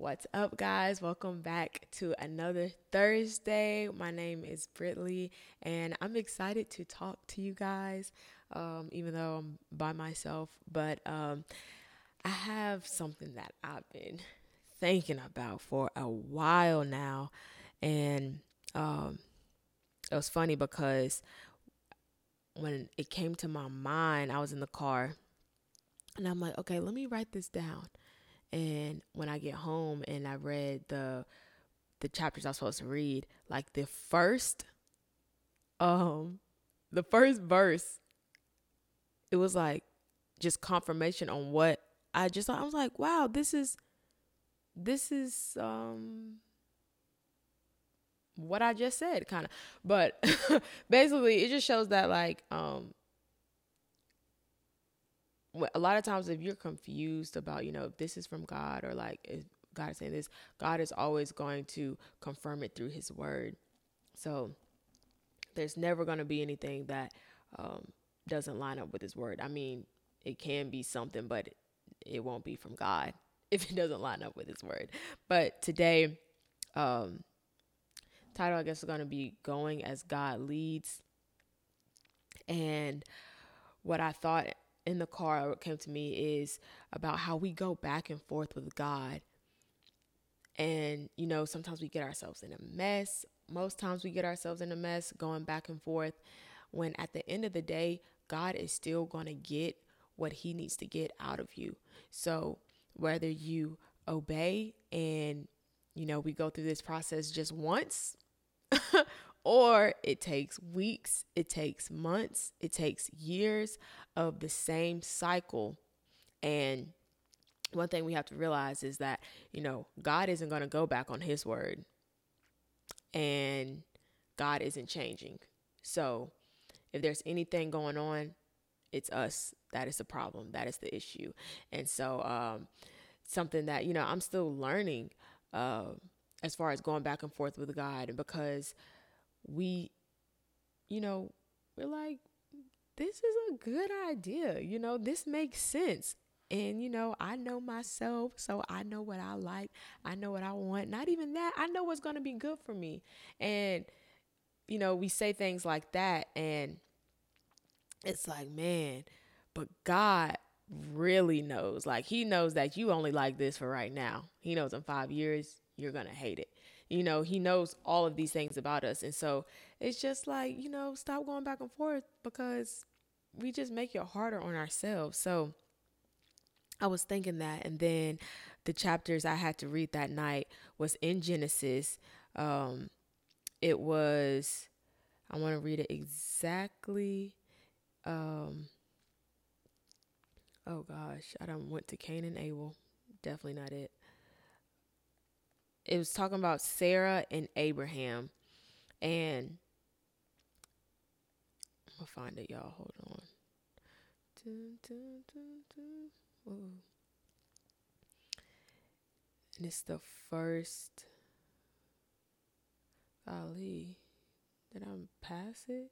What's up, guys? Welcome back to another Thursday. My name is Britley, and I'm excited to talk to you guys, um, even though I'm by myself. But um, I have something that I've been thinking about for a while now, and um, it was funny because when it came to my mind, I was in the car, and I'm like, okay, let me write this down and when I get home and I read the the chapters I was supposed to read, like the first um the first verse, it was like just confirmation on what I just I was like, wow, this is this is um what I just said kind of. But basically it just shows that like um a lot of times if you're confused about you know if this is from god or like if god is saying this god is always going to confirm it through his word. So there's never going to be anything that um, doesn't line up with his word. I mean it can be something but it won't be from god if it doesn't line up with his word. But today um title i guess is going to be going as god leads. And what i thought in the car came to me is about how we go back and forth with God. And, you know, sometimes we get ourselves in a mess. Most times we get ourselves in a mess going back and forth when at the end of the day, God is still going to get what he needs to get out of you. So, whether you obey and, you know, we go through this process just once or it takes weeks, it takes months, it takes years of the same cycle. And one thing we have to realize is that, you know, God isn't going to go back on his word. And God isn't changing. So if there's anything going on, it's us that is the problem. That is the issue. And so, um, something that, you know, I'm still learning uh, as far as going back and forth with God. And because we, you know, we're like, this is a good idea. You know, this makes sense. And, you know, I know myself, so I know what I like. I know what I want. Not even that, I know what's going to be good for me. And, you know, we say things like that, and it's like, man, but God really knows. Like, He knows that you only like this for right now. He knows in five years, you're going to hate it. You know, He knows all of these things about us. And so it's just like, you know, stop going back and forth because we just make it harder on ourselves. So I was thinking that, and then the chapters I had to read that night was in Genesis. Um, it was, I want to read it exactly. Um, oh gosh, I don't went to Cain and Abel. Definitely not it. It was talking about Sarah and Abraham, and I'm gonna find it, y'all. Hold on. Dun, dun, dun, and it's the first. Ali. did I pass it?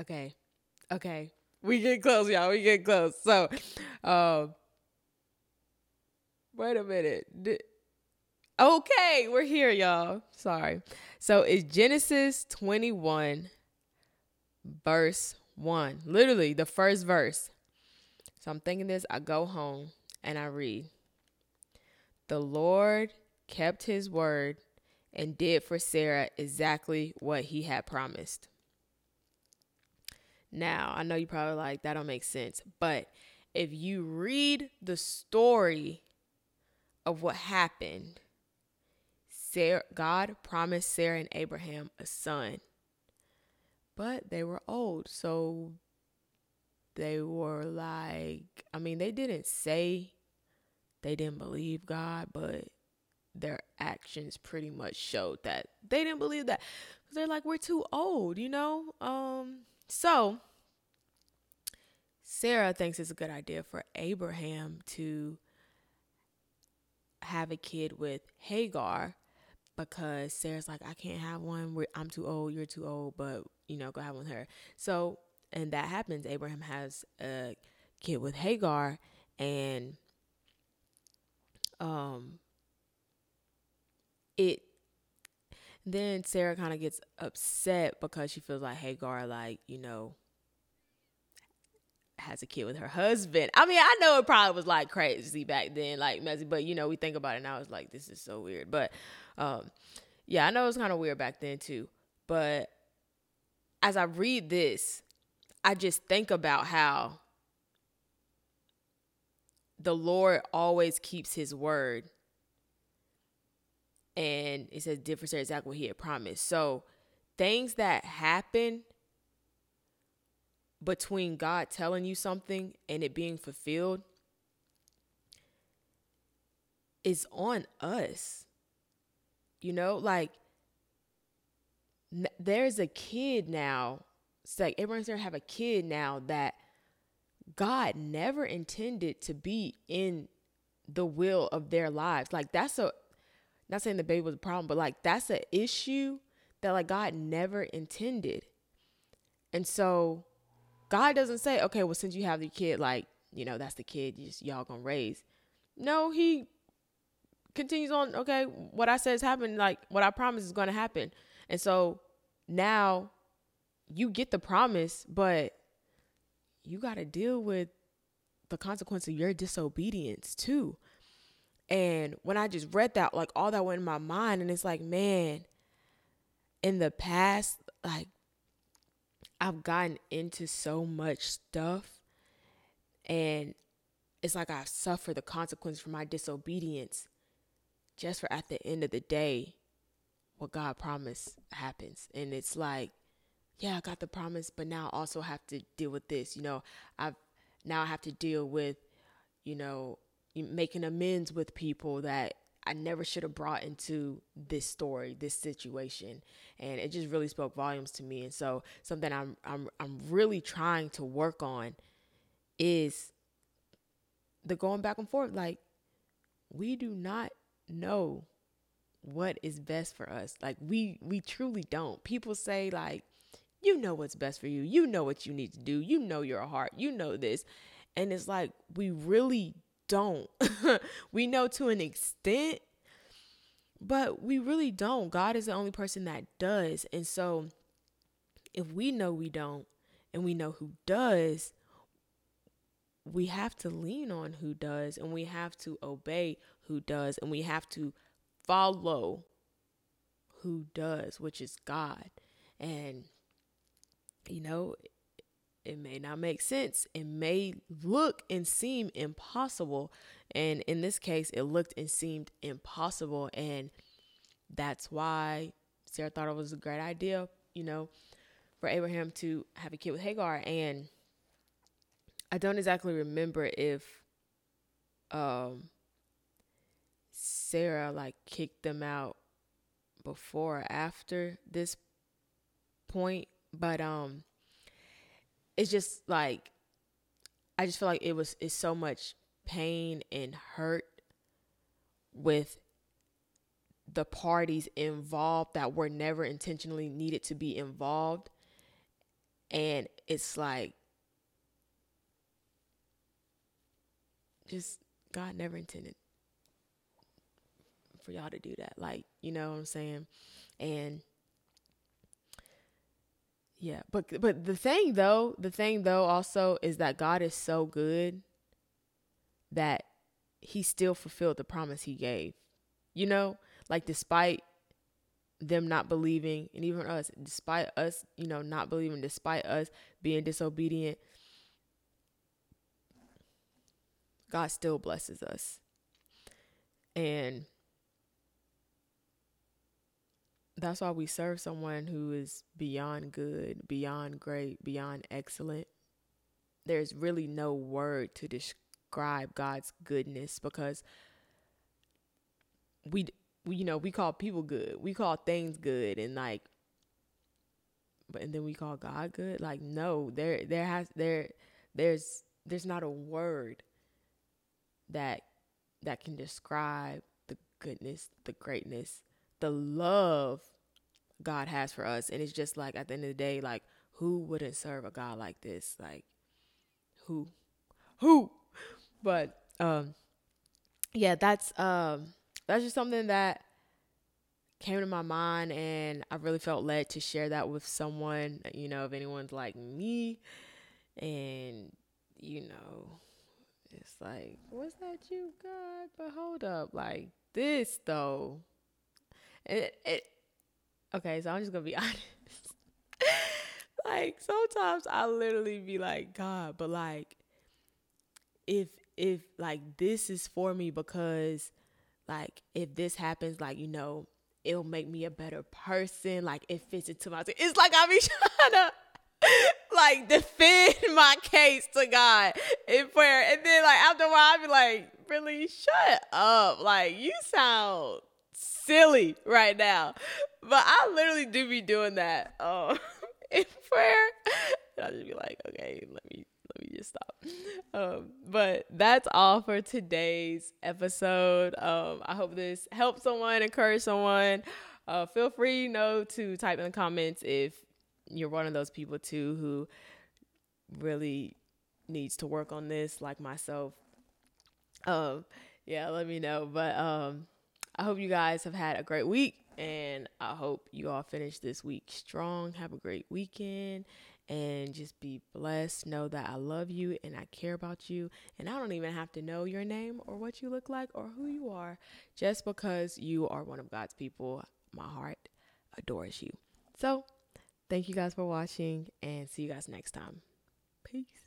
Okay, okay, we get close, y'all. We get close. So, um, wait a minute. Okay, we're here, y'all. Sorry. So it's Genesis 21, verse 1. Literally, the first verse. So I'm thinking this. I go home and I read The Lord kept his word and did for Sarah exactly what he had promised. Now, I know you probably like that don't make sense, but if you read the story of what happened, Sarah, God promised Sarah and Abraham a son, but they were old. So they were like, I mean, they didn't say they didn't believe God, but their actions pretty much showed that they didn't believe that. They're like, we're too old, you know? Um, so Sarah thinks it's a good idea for Abraham to have a kid with Hagar because Sarah's like, I can't have one. I'm too old. You're too old, but you know, go have one with her. So, and that happens. Abraham has a kid with Hagar, and um it then Sarah kind of gets upset because she feels like Hagar like, you know, has a kid with her husband. I mean, I know it probably was like crazy back then, like messy, but you know, we think about it now, it's like this is so weird. But um yeah, I know it was kind of weird back then too. But as I read this, I just think about how the Lord always keeps his word. And it says different exactly what he had promised. So things that happen between God telling you something and it being fulfilled is on us. You know, like n- there's a kid now. It's like everyone's gonna have a kid now that God never intended to be in the will of their lives. Like that's a not saying the baby was a problem, but like that's an issue that like God never intended. And so God doesn't say, okay, well, since you have the kid, like, you know, that's the kid you just, y'all gonna raise. No, he continues on, okay, what I said is happening, like what I promise is gonna happen. And so now you get the promise, but you gotta deal with the consequence of your disobedience too. And when I just read that, like all that went in my mind, and it's like, man, in the past, like I've gotten into so much stuff and it's like I suffer the consequence for my disobedience just for at the end of the day what God promised happens. And it's like, yeah, I got the promise, but now I also have to deal with this. You know, I've now I have to deal with, you know, making amends with people that I never should have brought into this story, this situation. And it just really spoke volumes to me. And so something I'm I'm I'm really trying to work on is the going back and forth. Like we do not know what is best for us. Like we we truly don't. People say like you know what's best for you. You know what you need to do. You know your heart. You know this. And it's like we really don't. we know to an extent, but we really don't. God is the only person that does. And so if we know we don't and we know who does, we have to lean on who does and we have to obey who does and we have to follow who does, which is God. And, you know, it may not make sense. It may look and seem impossible. And in this case, it looked and seemed impossible. And that's why Sarah thought it was a great idea, you know, for Abraham to have a kid with Hagar. And I don't exactly remember if um, Sarah like kicked them out before or after this point, but um it's just like I just feel like it was it's so much pain and hurt with the parties involved that were never intentionally needed to be involved. And it's like just God never intended for y'all to do that. Like you know what I'm saying? And yeah, but but the thing though, the thing though also is that God is so good that he still fulfilled the promise he gave. You know, like despite them not believing and even us despite us, you know, not believing despite us being disobedient, God still blesses us. And that's why we serve someone who is beyond good, beyond great, beyond excellent. There's really no word to describe God's goodness because we, we you know, we call people good. We call things good and like but and then we call God good? Like no, there there has there there's there's not a word that that can describe the goodness, the greatness, the love God has for us. And it's just like at the end of the day, like who wouldn't serve a God like this? Like who? Who? but um, yeah, that's um, that's just something that came to my mind, and I really felt led to share that with someone. You know, if anyone's like me, and you know, it's like, what's that you got? But hold up, like this though. It, it okay, so I'm just gonna be honest. like sometimes I literally be like, God, but like if if like this is for me because like if this happens, like, you know, it'll make me a better person. Like it fits into my it's like I be trying to like defend my case to God in prayer. And then like after a while I be like, really shut up. Like you sound silly right now. But I literally do be doing that um in prayer. And I just be like, okay, let me let me just stop. Um, but that's all for today's episode. Um, I hope this helped someone, encourage someone. Uh, feel free, you know, to type in the comments if you're one of those people too who really needs to work on this, like myself. Um, yeah, let me know. But um, I hope you guys have had a great week, and I hope you all finish this week strong. Have a great weekend, and just be blessed. Know that I love you and I care about you, and I don't even have to know your name or what you look like or who you are, just because you are one of God's people. My heart adores you. So, thank you guys for watching, and see you guys next time. Peace.